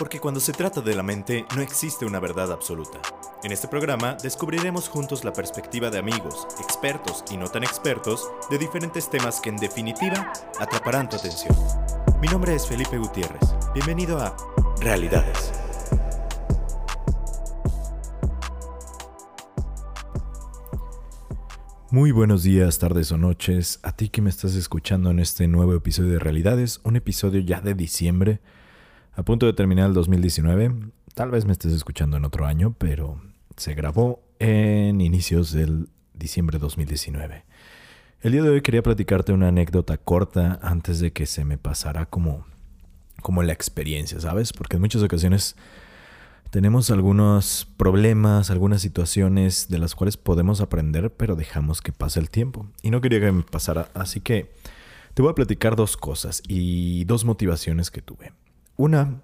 Porque cuando se trata de la mente no existe una verdad absoluta. En este programa descubriremos juntos la perspectiva de amigos, expertos y no tan expertos de diferentes temas que en definitiva atraparán tu atención. Mi nombre es Felipe Gutiérrez. Bienvenido a Realidades. Muy buenos días, tardes o noches a ti que me estás escuchando en este nuevo episodio de Realidades, un episodio ya de diciembre, a punto de terminar el 2019. Tal vez me estés escuchando en otro año, pero se grabó en inicios del diciembre 2019. El día de hoy quería platicarte una anécdota corta antes de que se me pasara como, como la experiencia, ¿sabes? Porque en muchas ocasiones tenemos algunos problemas, algunas situaciones de las cuales podemos aprender, pero dejamos que pase el tiempo. Y no quería que me pasara, así que te voy a platicar dos cosas y dos motivaciones que tuve. Una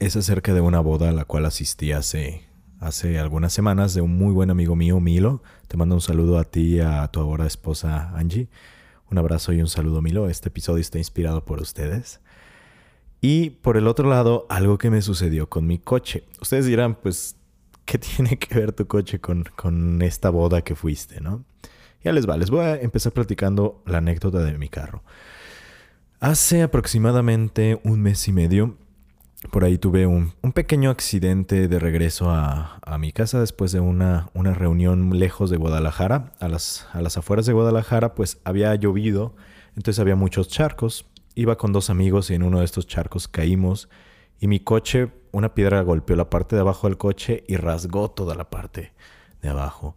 es acerca de una boda a la cual asistí hace, hace algunas semanas de un muy buen amigo mío, Milo. Te mando un saludo a ti y a tu ahora esposa Angie. Un abrazo y un saludo, Milo. Este episodio está inspirado por ustedes. Y por el otro lado, algo que me sucedió con mi coche. Ustedes dirán, pues, ¿qué tiene que ver tu coche con, con esta boda que fuiste, no? Ya les va, les voy a empezar platicando la anécdota de mi carro. Hace aproximadamente un mes y medio, por ahí tuve un, pequeño accidente de regreso a, mi casa después de una, una reunión lejos de Guadalajara. A las, a las afueras de Guadalajara, pues había llovido, entonces había muchos charcos. Iba con dos amigos y en uno de estos charcos caímos y mi coche, una piedra golpeó la parte de abajo del coche y rasgó toda la parte de abajo.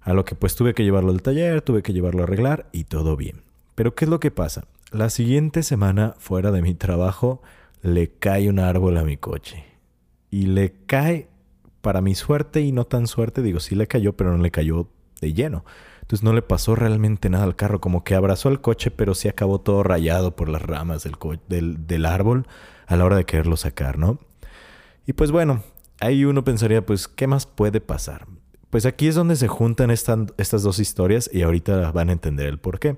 A lo que pues tuve que llevarlo al taller, tuve que llevarlo a arreglar y todo bien. Pero ¿qué es lo que pasa? La siguiente semana, fuera de mi trabajo, le cae un árbol a mi coche. Y le cae, para mi suerte y no tan suerte, digo, sí le cayó, pero no le cayó de lleno. Entonces no le pasó realmente nada al carro, como que abrazó el coche, pero sí acabó todo rayado por las ramas del, del, del árbol a la hora de quererlo sacar, ¿no? Y pues bueno, ahí uno pensaría, pues, ¿qué más puede pasar? Pues aquí es donde se juntan estas dos historias y ahorita van a entender el por qué.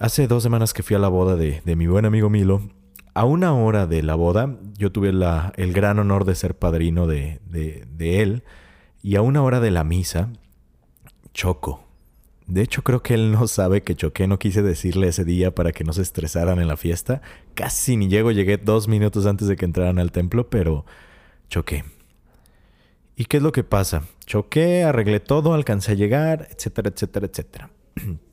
Hace dos semanas que fui a la boda de, de mi buen amigo Milo, a una hora de la boda, yo tuve el gran honor de ser padrino de, de, de él, y a una hora de la misa, choco. De hecho, creo que él no sabe que choqué, no quise decirle ese día para que no se estresaran en la fiesta. Casi ni llego, llegué dos minutos antes de que entraran al templo, pero choqué. ¿Y qué es lo que pasa? Choqué, arreglé todo, alcancé a llegar, etcétera, etcétera, etcétera.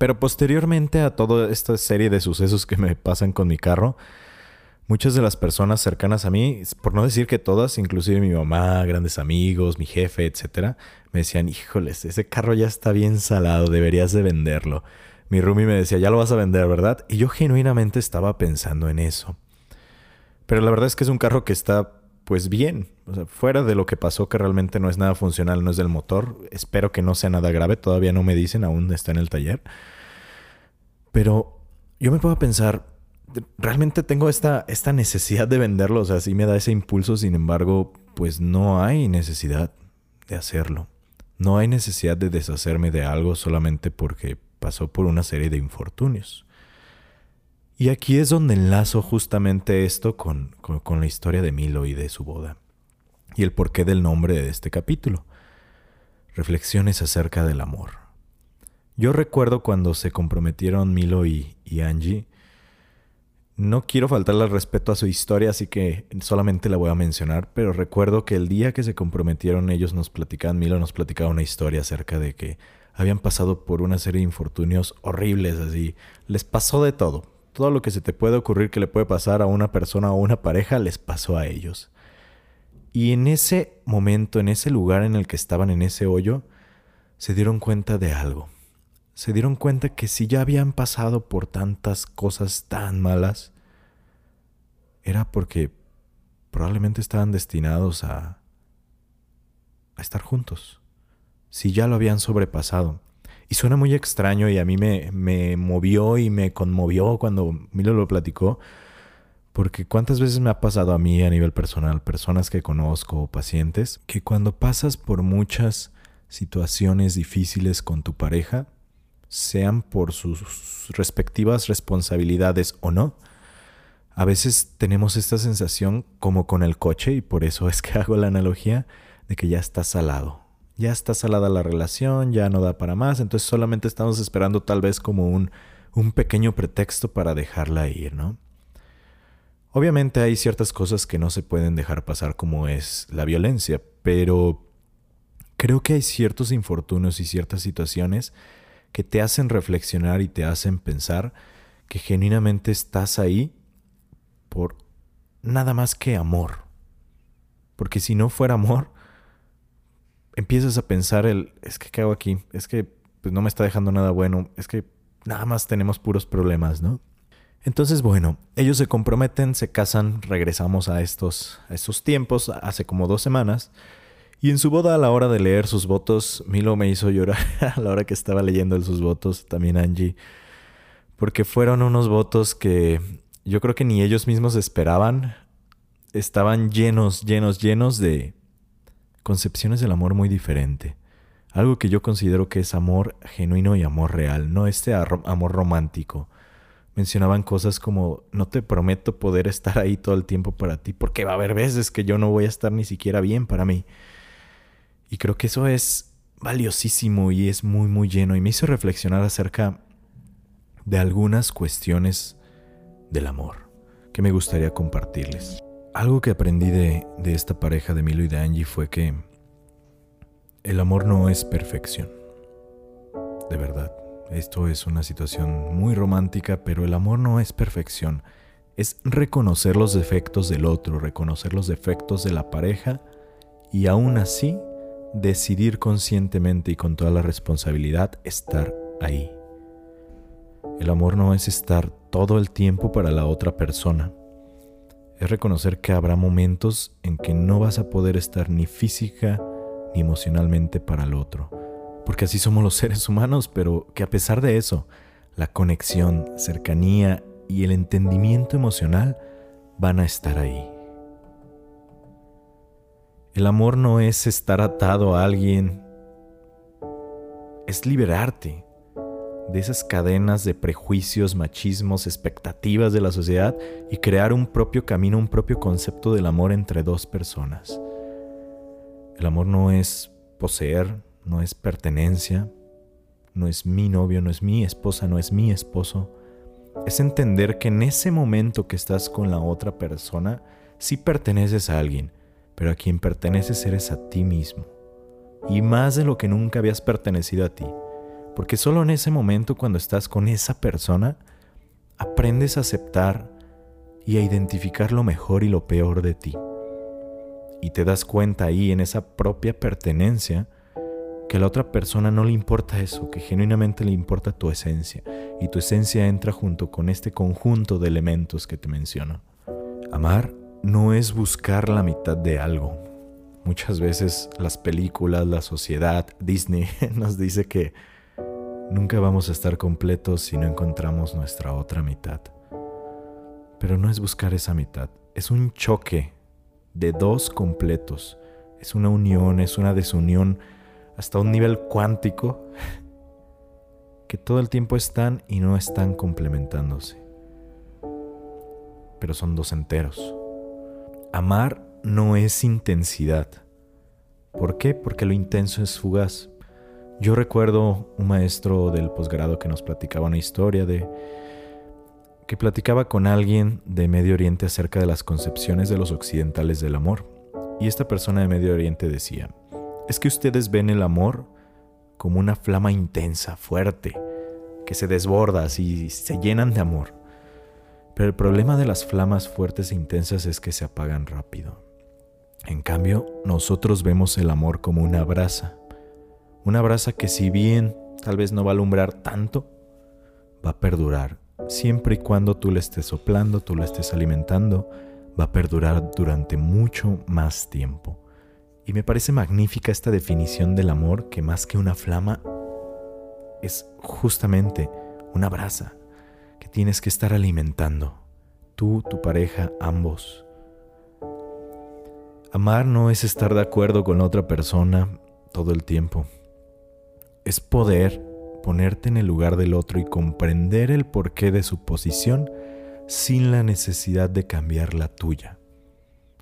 Pero posteriormente a toda esta serie de sucesos que me pasan con mi carro, muchas de las personas cercanas a mí, por no decir que todas, inclusive mi mamá, grandes amigos, mi jefe, etcétera, me decían, híjoles, ese carro ya está bien salado, deberías de venderlo. Mi roomie me decía, ya lo vas a vender, ¿verdad? Y yo genuinamente estaba pensando en eso. Pero la verdad es que es un carro que está, pues bien, fuera de lo que pasó, que realmente no es nada funcional, no es del motor. Espero que no sea nada grave, todavía no me dicen, aún está en el taller. Pero yo me puedo pensar, realmente tengo esta, esta necesidad de venderlo, o sea, sí me da ese impulso, sin embargo, pues no hay necesidad de hacerlo. No hay necesidad de deshacerme de algo solamente porque pasó por una serie de infortunios. Y aquí es donde enlazo justamente esto con, con, la historia de Milo y de su boda. Y el porqué del nombre de este capítulo. Reflexiones acerca del amor. Yo recuerdo cuando se comprometieron Milo y, y Angie, no quiero faltarle al respeto a su historia, así que solamente la voy a mencionar, pero recuerdo que el día que se comprometieron ellos nos platicaban, Milo nos platicaba una historia acerca de que habían pasado por una serie de infortunios horribles, así, les pasó de todo. Todo lo que se te puede ocurrir que le puede pasar a una persona o una pareja les pasó a ellos. Y en ese momento, en ese lugar en el que estaban en ese hoyo, se dieron cuenta de algo se dieron cuenta que si ya habían pasado por tantas cosas tan malas, era porque probablemente estaban destinados a, a estar juntos. Si ya lo habían sobrepasado. Y suena muy extraño y a mí me, me movió y me conmovió cuando Milo lo platicó, porque cuántas veces me ha pasado a mí a nivel personal, personas que conozco, pacientes, que cuando pasas por muchas situaciones difíciles con tu pareja, sean por sus respectivas responsabilidades o no, A veces tenemos esta sensación como con el coche y por eso es que hago la analogía de que ya está salado. Ya está salada la relación, ya no da para más, entonces solamente estamos esperando tal vez como un, un pequeño pretexto para dejarla ir, ¿no? Obviamente hay ciertas cosas que no se pueden dejar pasar como es la violencia, pero creo que hay ciertos infortunios y ciertas situaciones que te hacen reflexionar y te hacen pensar que genuinamente estás ahí por nada más que amor. Porque si no fuera amor, empiezas a pensar el, es que ¿qué hago aquí? Es que pues, no me está dejando nada bueno, es que nada más tenemos puros problemas, ¿no? Entonces, bueno, ellos se comprometen, se casan, regresamos a estos, a estos tiempos, hace como dos semanas, y en su boda a la hora de leer sus votos, Milo me hizo llorar a la hora que estaba leyendo sus votos, también Angie, porque fueron unos votos que yo creo que ni ellos mismos esperaban, estaban llenos, llenos, llenos de concepciones del amor muy diferente. Algo que yo considero que es amor genuino y amor real, no este amor romántico mencionaban cosas como, no te prometo poder estar ahí todo el tiempo para ti, porque va a haber veces que yo no voy a estar ni siquiera bien para mí. Y creo que eso es valiosísimo y es muy, muy lleno. Y me hizo reflexionar acerca de algunas cuestiones del amor que me gustaría compartirles. Algo que aprendí de, esta pareja de Milo y de Angie fue que el amor no es perfección. De verdad. Esto es una situación muy romántica, pero el amor no es perfección. Es reconocer los defectos del otro, reconocer los defectos de la pareja y aún así decidir conscientemente y con toda la responsabilidad estar ahí. El amor no es estar todo el tiempo para la otra persona. Es reconocer que habrá momentos en que no vas a poder estar ni física ni emocionalmente para el otro porque así somos los seres humanos, pero que a pesar de eso, la conexión, cercanía y el entendimiento emocional van a estar ahí. El amor no es estar atado a alguien, es liberarte de esas cadenas de prejuicios, machismos, expectativas de la sociedad y crear un propio camino, un propio concepto del amor entre dos personas. El amor no es poseer, no es pertenencia, no es mi novio, no es mi esposa, no es mi esposo. Es entender que en ese momento que estás con la otra persona, sí perteneces a alguien, pero a quien perteneces eres a ti mismo. Y más de lo que nunca habías pertenecido a ti. Porque solo en ese momento cuando estás con esa persona, aprendes a aceptar y a identificar lo mejor y lo peor de ti. Y te das cuenta ahí en esa propia pertenencia, que a la otra persona no le importa eso, que genuinamente le importa tu esencia, y tu esencia entra junto con este conjunto de elementos que te menciono. Amar no es buscar la mitad de algo. Muchas veces las películas, la sociedad, Disney nos dice que nunca vamos a estar completos si no encontramos nuestra otra mitad. Pero no es buscar esa mitad, es un choque de dos completos, es una unión, es una desunión hasta un nivel cuántico que todo el tiempo están y no están complementándose. Pero son dos enteros. Amar no es intensidad. ¿Por qué? Porque lo intenso es fugaz. Yo recuerdo un maestro del posgrado que nos platicaba una historia de que platicaba con alguien de Medio Oriente acerca de las concepciones de los occidentales del amor. Y esta persona de Medio Oriente decía, es que ustedes ven el amor como una flama intensa, fuerte, que se desborda y se llenan de amor. Pero el problema de las flamas fuertes e intensas es que se apagan rápido. En cambio, nosotros vemos el amor como una brasa. Una brasa que si bien tal vez no va a alumbrar tanto, va a perdurar. Siempre y cuando tú le estés soplando, tú le estés alimentando, va a perdurar durante mucho más tiempo. Y me parece magnífica esta definición del amor que más que una flama es justamente una brasa que tienes que estar alimentando. Tú, tu pareja, ambos. Amar no es estar de acuerdo con la otra persona todo el tiempo. Es poder ponerte en el lugar del otro y comprender el porqué de su posición sin la necesidad de cambiar la tuya.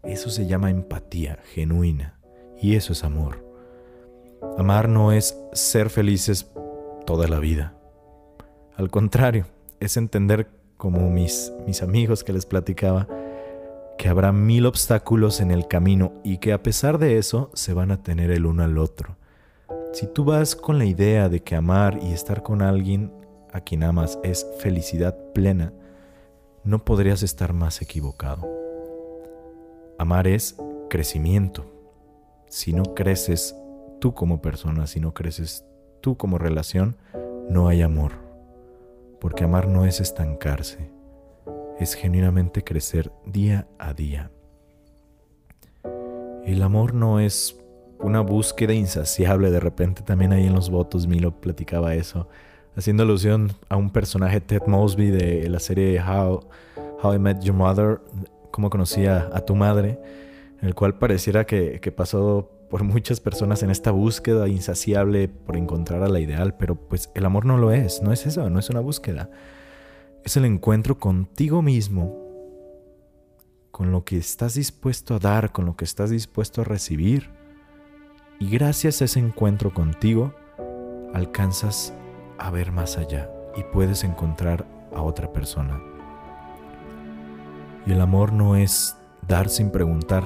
Eso se llama empatía genuina y eso es amor. Amar no es ser felices toda la vida. Al contrario, es entender como mis, mis amigos que les platicaba, que habrá mil obstáculos en el camino y que a pesar de eso se van a tener el uno al otro. Si tú vas con la idea de que amar y estar con alguien a quien amas es felicidad plena, no podrías estar más equivocado. Amar es crecimiento. Si no creces tú como persona, si no creces tú como relación, no hay amor. Porque amar no es estancarse, es genuinamente crecer día a día. El amor no es una búsqueda insaciable, de repente también ahí en los votos Milo platicaba eso, haciendo alusión a un personaje Ted Mosby de la serie How, How I Met Your Mother, cómo conocía a tu madre, en el cual pareciera que, que pasó por muchas personas en esta búsqueda insaciable por encontrar a la ideal, pero pues el amor no lo es, no es eso, no es una búsqueda. Es el encuentro contigo mismo, con lo que estás dispuesto a dar, con lo que estás dispuesto a recibir. Y gracias a ese encuentro contigo, alcanzas a ver más allá y puedes encontrar a otra persona. Y el amor no es dar sin preguntar,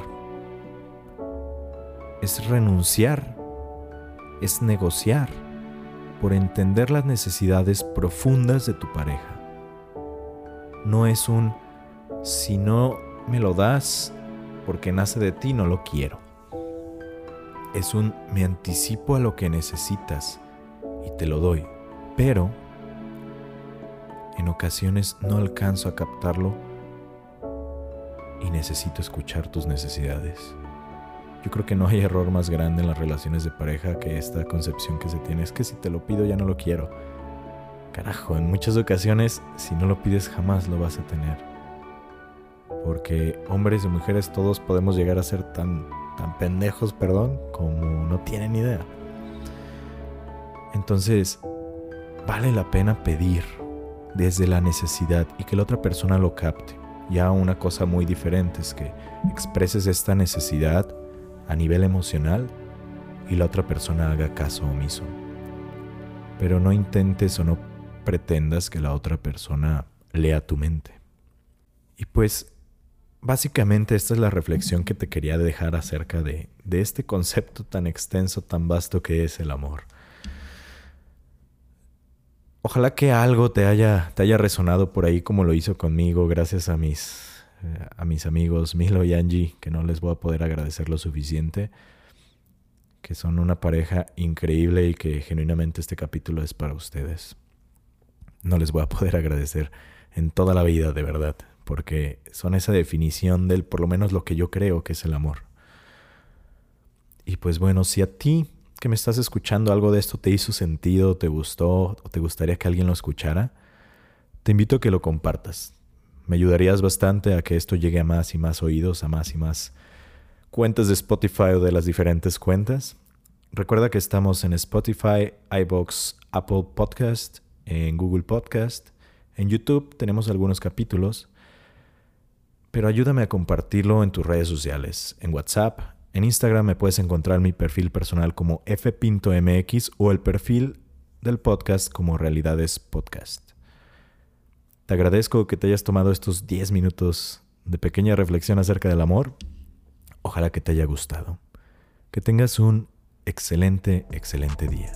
es renunciar, es negociar por entender las necesidades profundas de tu pareja. No es un, si no me lo das porque nace de ti, no lo quiero. Es un, me anticipo a lo que necesitas y te lo doy, pero en ocasiones no alcanzo a captarlo y necesito escuchar tus necesidades. Yo creo que no hay error más grande en las relaciones de pareja que esta concepción que se tiene. Es que si te lo pido ya no lo quiero. Carajo, en muchas ocasiones si no lo pides jamás lo vas a tener. Porque hombres y mujeres todos podemos llegar a ser tan, tan pendejos, perdón, como no tienen idea. Entonces, vale la pena pedir desde la necesidad y que la otra persona lo capte. Ya una cosa muy diferente es que expreses esta necesidad a nivel emocional y la otra persona haga caso omiso. Pero no intentes o no pretendas que la otra persona lea tu mente. Y pues básicamente esta es la reflexión que te quería dejar acerca de, de este concepto tan extenso, tan vasto que es el amor. Ojalá que algo te haya, te haya resonado por ahí como lo hizo conmigo, gracias a mis eh, a mis amigos Milo y Angie, que no les voy a poder agradecer lo suficiente, que son una pareja increíble y que genuinamente este capítulo es para ustedes. No les voy a poder agradecer en toda la vida, de verdad, porque son esa definición del, por lo menos lo que yo creo que es el amor. Y pues bueno, si a ti que me estás escuchando algo de esto te hizo sentido, te gustó o te gustaría que alguien lo escuchara, te invito a que lo compartas. Me ayudarías bastante a que esto llegue a más y más oídos, a más y más cuentas de Spotify o de las diferentes cuentas. Recuerda que estamos en Spotify, iBox, Apple Podcast, en Google Podcast, en YouTube tenemos algunos capítulos, pero ayúdame a compartirlo en tus redes sociales, en WhatsApp, en Instagram me puedes encontrar mi perfil personal como fpintomx o el perfil del podcast como Realidades Podcast. Te agradezco que te hayas tomado estos 10 minutos de pequeña reflexión acerca del amor. Ojalá que te haya gustado. Que tengas un excelente, excelente día.